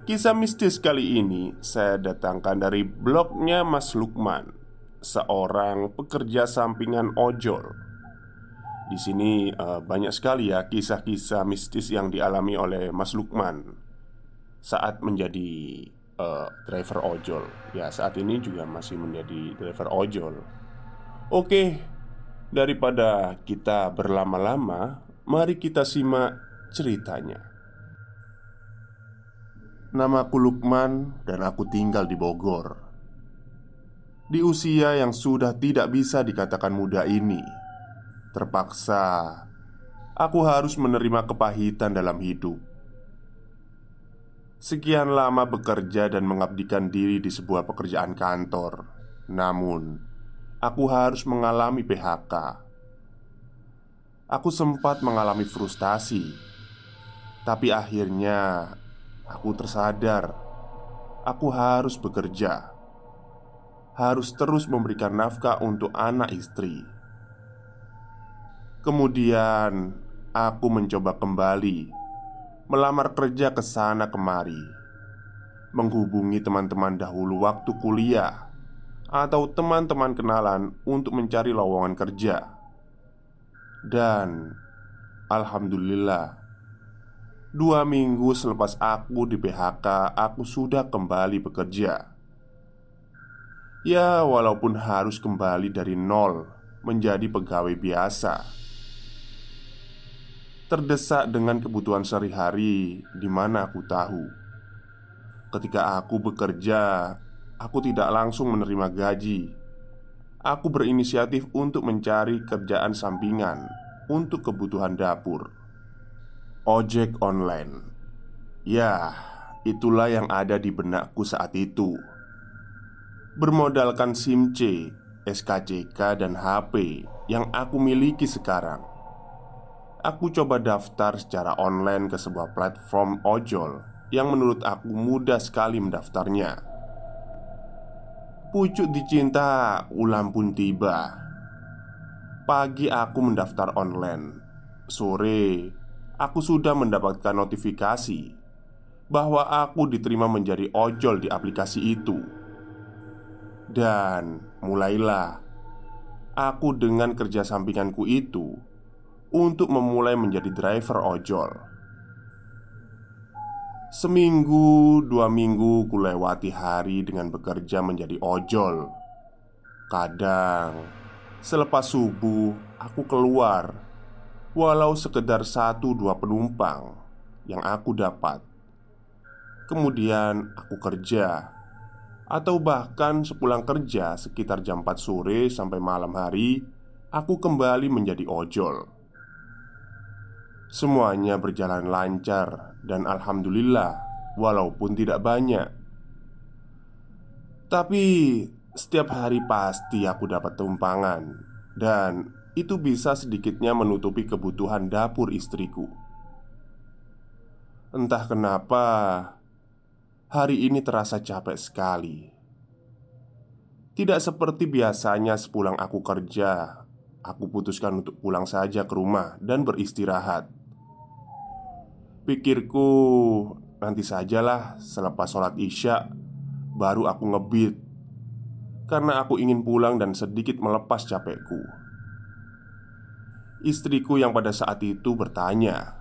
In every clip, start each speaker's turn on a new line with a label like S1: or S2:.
S1: Kisah mistis kali ini saya datangkan dari blognya Mas Lukman, seorang pekerja sampingan ojol. Di sini uh, banyak sekali ya kisah-kisah mistis yang dialami oleh Mas Lukman saat menjadi uh, driver ojol. Ya, saat ini juga masih menjadi driver ojol. Oke, daripada kita berlama-lama, mari kita simak ceritanya. Namaku Lukman dan aku tinggal di Bogor. Di usia yang sudah tidak bisa dikatakan muda ini Terpaksa Aku harus menerima kepahitan dalam hidup. Sekian lama bekerja dan mengabdikan diri di sebuah pekerjaan kantor Namun Aku harus mengalami PHK Aku sempat mengalami frustasi Tapi akhirnya Aku tersadar. Aku harus bekerja. Harus terus memberikan nafkah untuk anak istri. Kemudian Aku mencoba kembali Melamar kerja ke sana kemari. Menghubungi teman-teman dahulu waktu kuliah Atau teman-teman kenalan untuk mencari lowongan kerja. Dan Alhamdulillah Dua minggu selepas aku di PHK, aku sudah kembali bekerja. Ya, walaupun harus kembali dari nol menjadi pegawai biasa, terdesak dengan kebutuhan sehari-hari, di mana aku tahu ketika aku bekerja, aku tidak langsung menerima gaji. Aku berinisiatif untuk mencari kerjaan sampingan untuk kebutuhan dapur ojek online. Ya, itulah yang ada di benakku saat itu. Bermodalkan SIM C, SKCK, dan HP yang aku miliki sekarang. Aku coba daftar secara online ke sebuah platform ojol yang menurut aku mudah sekali mendaftarnya. Pucuk dicinta, ulang pun tiba. Pagi aku mendaftar online. Sore aku sudah mendapatkan notifikasi bahwa aku diterima menjadi ojol di aplikasi itu. Dan mulailah aku dengan kerja sampinganku itu untuk memulai menjadi driver ojol. Seminggu, dua minggu kulewati hari dengan bekerja menjadi ojol. Kadang, selepas subuh, aku keluar Walau sekedar satu dua penumpang yang aku dapat. Kemudian aku kerja Atau bahkan sepulang kerja sekitar jam 4 sore sampai malam hari Aku kembali menjadi ojol. Semuanya berjalan lancar dan Alhamdulillah Walaupun tidak banyak. Tapi setiap hari pasti aku dapat tumpangan Dan itu bisa sedikitnya menutupi kebutuhan dapur istriku. Entah kenapa, hari ini terasa capek sekali. Tidak seperti biasanya sepulang aku kerja, aku putuskan untuk pulang saja ke rumah dan beristirahat. Pikirku, nanti sajalah selepas sholat Isya, baru aku ngebit karena aku ingin pulang dan sedikit melepas capekku. Istriku yang pada saat itu bertanya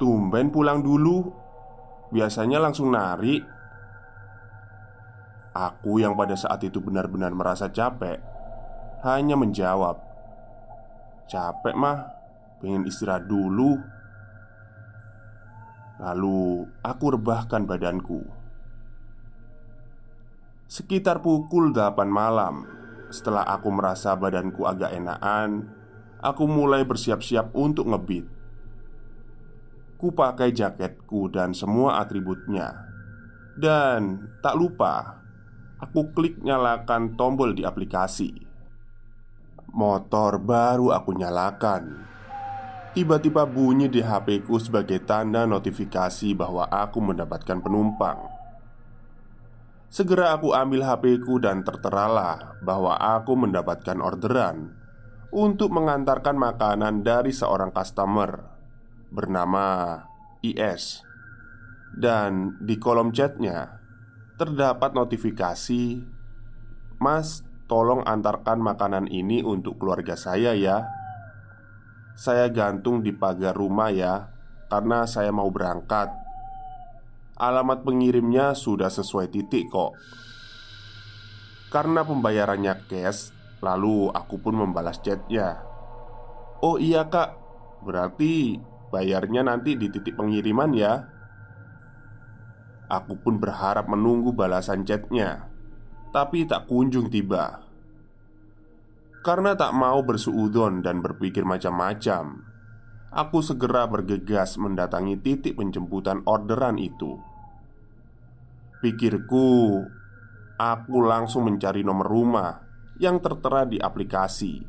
S1: Tumben pulang dulu? Biasanya langsung nari. Aku yang pada saat itu benar-benar merasa capek Hanya menjawab Capek mah Pengen istirahat dulu. Lalu aku rebahkan badanku. Sekitar pukul 8 malam Setelah aku merasa badanku agak enakan Aku mulai bersiap-siap untuk ngebit Ku pakai jaketku dan semua atributnya. Dan tak lupa Aku klik nyalakan tombol di aplikasi. Motor baru aku nyalakan. Tiba-tiba bunyi di HP ku sebagai tanda notifikasi bahwa aku mendapatkan penumpang. Segera aku ambil HP ku dan terteralah bahwa aku mendapatkan orderan Untuk mengantarkan makanan dari seorang customer Bernama IS Dan di kolom chatnya Terdapat notifikasi Mas, tolong antarkan makanan ini untuk keluarga saya ya. Saya gantung di pagar rumah ya Karena saya mau berangkat. Alamat pengirimnya sudah sesuai titik kok. Karena pembayarannya cash Lalu aku pun membalas chatnya. Oh iya kak. Berarti bayarnya nanti di titik pengiriman ya. Aku pun berharap menunggu balasan chatnya Tapi tak kunjung tiba. Karena tak mau bersuudon dan berpikir macam-macam Aku segera bergegas mendatangi titik penjemputan orderan itu. Pikirku Aku langsung mencari nomor rumah Yang tertera di aplikasi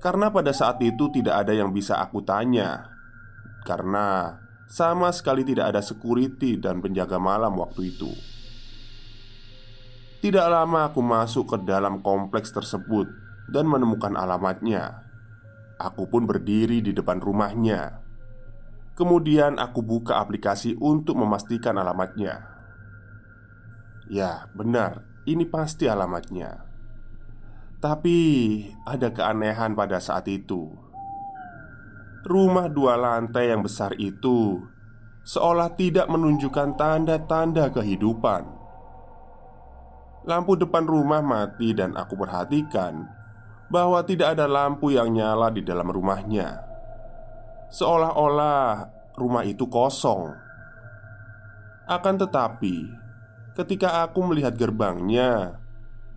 S1: Karena pada saat itu tidak ada yang bisa aku tanya Karena sama sekali tidak ada security dan penjaga malam waktu itu Tidak lama aku masuk ke dalam kompleks tersebut dan menemukan alamatnya. Aku pun berdiri di depan rumahnya. Kemudian aku buka aplikasi untuk memastikan alamatnya. Ya, benar, ini pasti alamatnya. Tapi ada keanehan pada saat itu. Rumah dua lantai yang besar itu seolah tidak menunjukkan tanda-tanda kehidupan. Lampu depan rumah mati, dan aku perhatikan bahwa tidak ada lampu yang nyala di dalam rumahnya. Seolah-olah rumah itu kosong. Akan tetapi, ketika aku melihat gerbangnya,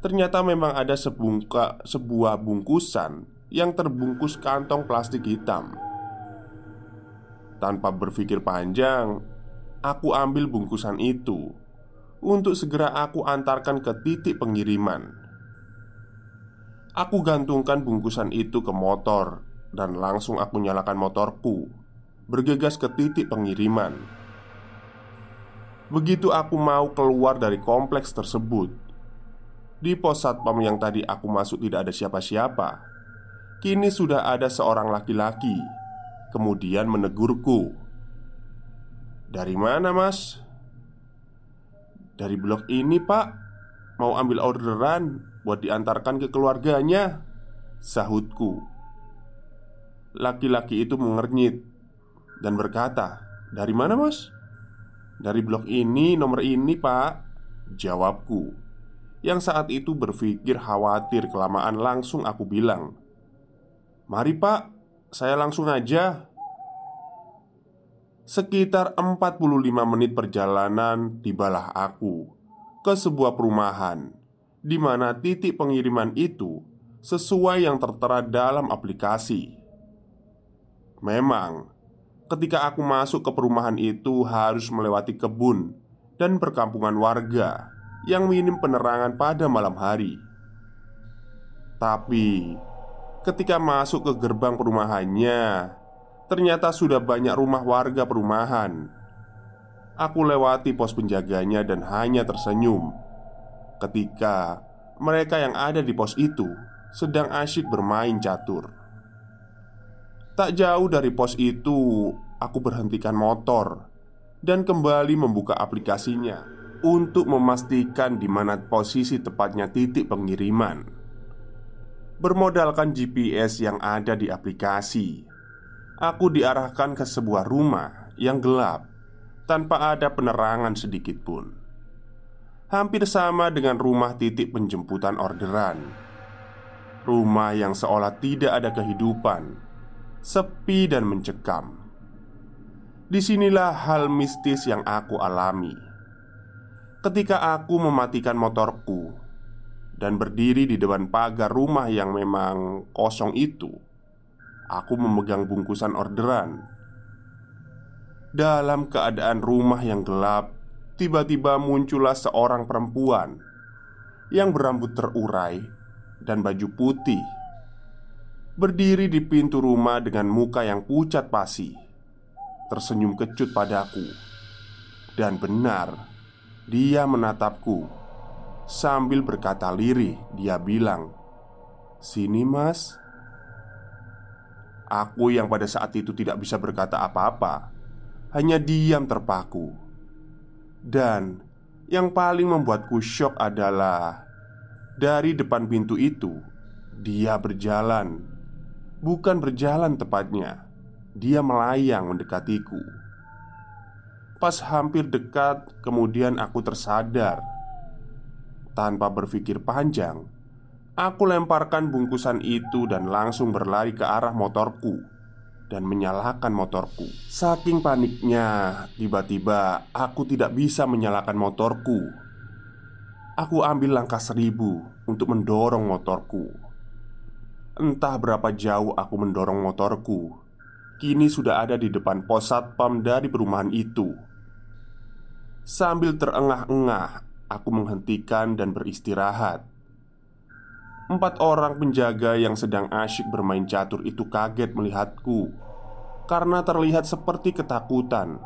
S1: ternyata memang ada sebungka, sebuah bungkusan yang terbungkus kantong plastik hitam. Tanpa berpikir panjang, aku ambil bungkusan itu untuk segera aku antarkan ke titik pengiriman. Aku gantungkan bungkusan itu ke motor dan langsung aku nyalakan motorku, bergegas ke titik pengiriman. Begitu aku mau keluar dari kompleks tersebut, di pos satpam yang tadi aku masuk tidak ada siapa-siapa. Kini sudah ada seorang laki-laki, kemudian menegurku. "Dari mana, Mas?" "Dari blok ini, Pak. Mau ambil orderan." buat diantarkan ke keluarganya Sahutku Laki-laki itu mengernyit Dan berkata Dari mana mas? Dari blok ini, nomor ini pak Jawabku Yang saat itu berpikir khawatir kelamaan langsung aku bilang Mari pak, saya langsung aja Sekitar 45 menit perjalanan tibalah aku ke sebuah perumahan di mana titik pengiriman itu sesuai yang tertera dalam aplikasi. Memang, ketika aku masuk ke perumahan itu harus melewati kebun dan perkampungan warga yang minim penerangan pada malam hari. Tapi, ketika masuk ke gerbang perumahannya, ternyata sudah banyak rumah warga perumahan. Aku lewati pos penjaganya dan hanya tersenyum ketika mereka yang ada di pos itu sedang asyik bermain catur. Tak jauh dari pos itu, aku berhentikan motor dan kembali membuka aplikasinya untuk memastikan di mana posisi tepatnya titik pengiriman. Bermodalkan GPS yang ada di aplikasi, aku diarahkan ke sebuah rumah yang gelap tanpa ada penerangan sedikit pun hampir sama dengan rumah titik penjemputan orderan. Rumah yang seolah tidak ada kehidupan, sepi dan mencekam. Di sinilah hal mistis yang aku alami ketika aku mematikan motorku dan berdiri di depan pagar rumah yang memang kosong itu. Aku memegang bungkusan orderan. dalam keadaan rumah yang gelap, tiba-tiba muncullah seorang perempuan yang berambut terurai dan baju putih, berdiri di pintu rumah dengan muka yang pucat pasi, tersenyum kecut padaku, dan benar dia menatapku sambil berkata lirih. Dia bilang, "Sini, Mas." Aku yang pada saat itu tidak bisa berkata apa-apa, hanya diam terpaku. Dan yang paling membuatku syok adalah dari depan pintu itu, dia berjalan, bukan berjalan tepatnya. Dia melayang mendekatiku. Pas hampir dekat, kemudian aku tersadar. Tanpa berpikir panjang, Aku lemparkan bungkusan itu dan langsung berlari ke arah motorku dan menyalakan motorku. Saking paniknya, tiba-tiba aku tidak bisa menyalakan motorku. Aku ambil langkah seribu untuk mendorong motorku. Entah berapa jauh aku mendorong motorku. Kini sudah ada di depan pos satpam dari perumahan itu. Sambil terengah-engah, aku menghentikan dan beristirahat. Empat orang penjaga yang sedang asyik bermain catur itu kaget melihatku karena terlihat seperti ketakutan.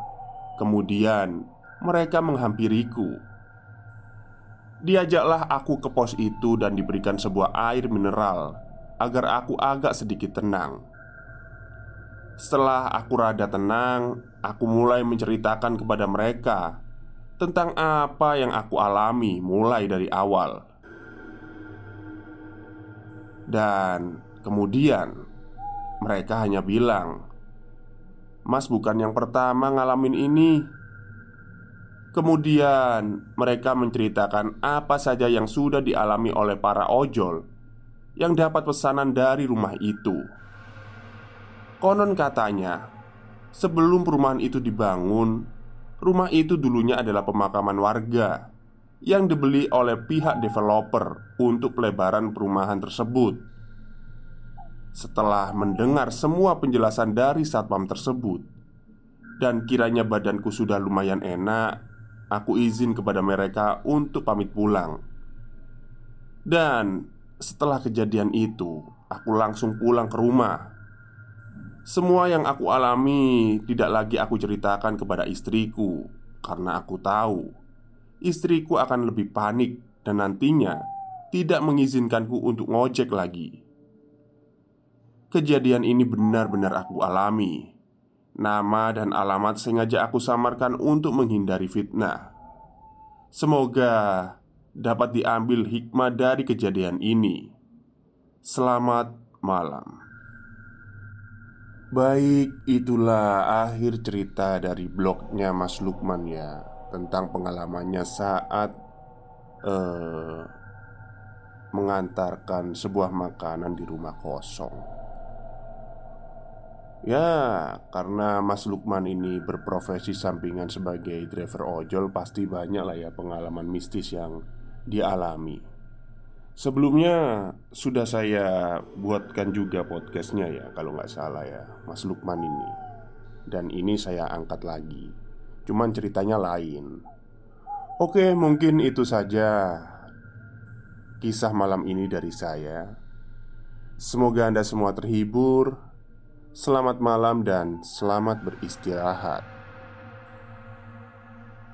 S1: Kemudian mereka menghampiriku. Diajaklah aku ke pos itu dan diberikan sebuah air mineral agar aku agak sedikit tenang. Setelah aku rada tenang, aku mulai menceritakan kepada mereka tentang apa yang aku alami mulai dari awal. Dan kemudian mereka hanya bilang, "Mas bukan yang pertama ngalamin ini." Kemudian mereka menceritakan apa saja yang sudah dialami oleh para ojol yang dapat pesanan dari rumah itu. Konon katanya, sebelum perumahan itu dibangun, rumah itu dulunya adalah pemakaman warga yang dibeli oleh pihak developer untuk pelebaran perumahan tersebut. Setelah mendengar semua penjelasan dari satpam tersebut, dan kiranya badanku sudah lumayan enak, aku izin kepada mereka untuk pamit pulang. Dan setelah kejadian itu, aku langsung pulang ke rumah. Semua yang aku alami tidak lagi aku ceritakan kepada istriku karena aku tahu istriku akan lebih panik dan nantinya tidak mengizinkanku untuk ngojek lagi. Kejadian ini benar-benar aku alami. Nama dan alamat sengaja aku samarkan untuk menghindari fitnah. Semoga dapat diambil hikmah dari kejadian ini. Selamat malam. Baik, itulah akhir cerita dari blognya Mas Lukman ya tentang pengalamannya saat uh, mengantarkan sebuah makanan di rumah kosong. Ya, karena Mas Lukman ini berprofesi sampingan sebagai driver ojol, pasti banyak lah ya pengalaman mistis yang dialami. Sebelumnya sudah saya buatkan juga podcastnya ya, kalau nggak salah ya, Mas Lukman ini. Dan ini saya angkat lagi. Cuman ceritanya lain. Oke mungkin itu saja Kisah malam ini dari saya. Semoga Anda semua terhibur. Selamat malam dan selamat beristirahat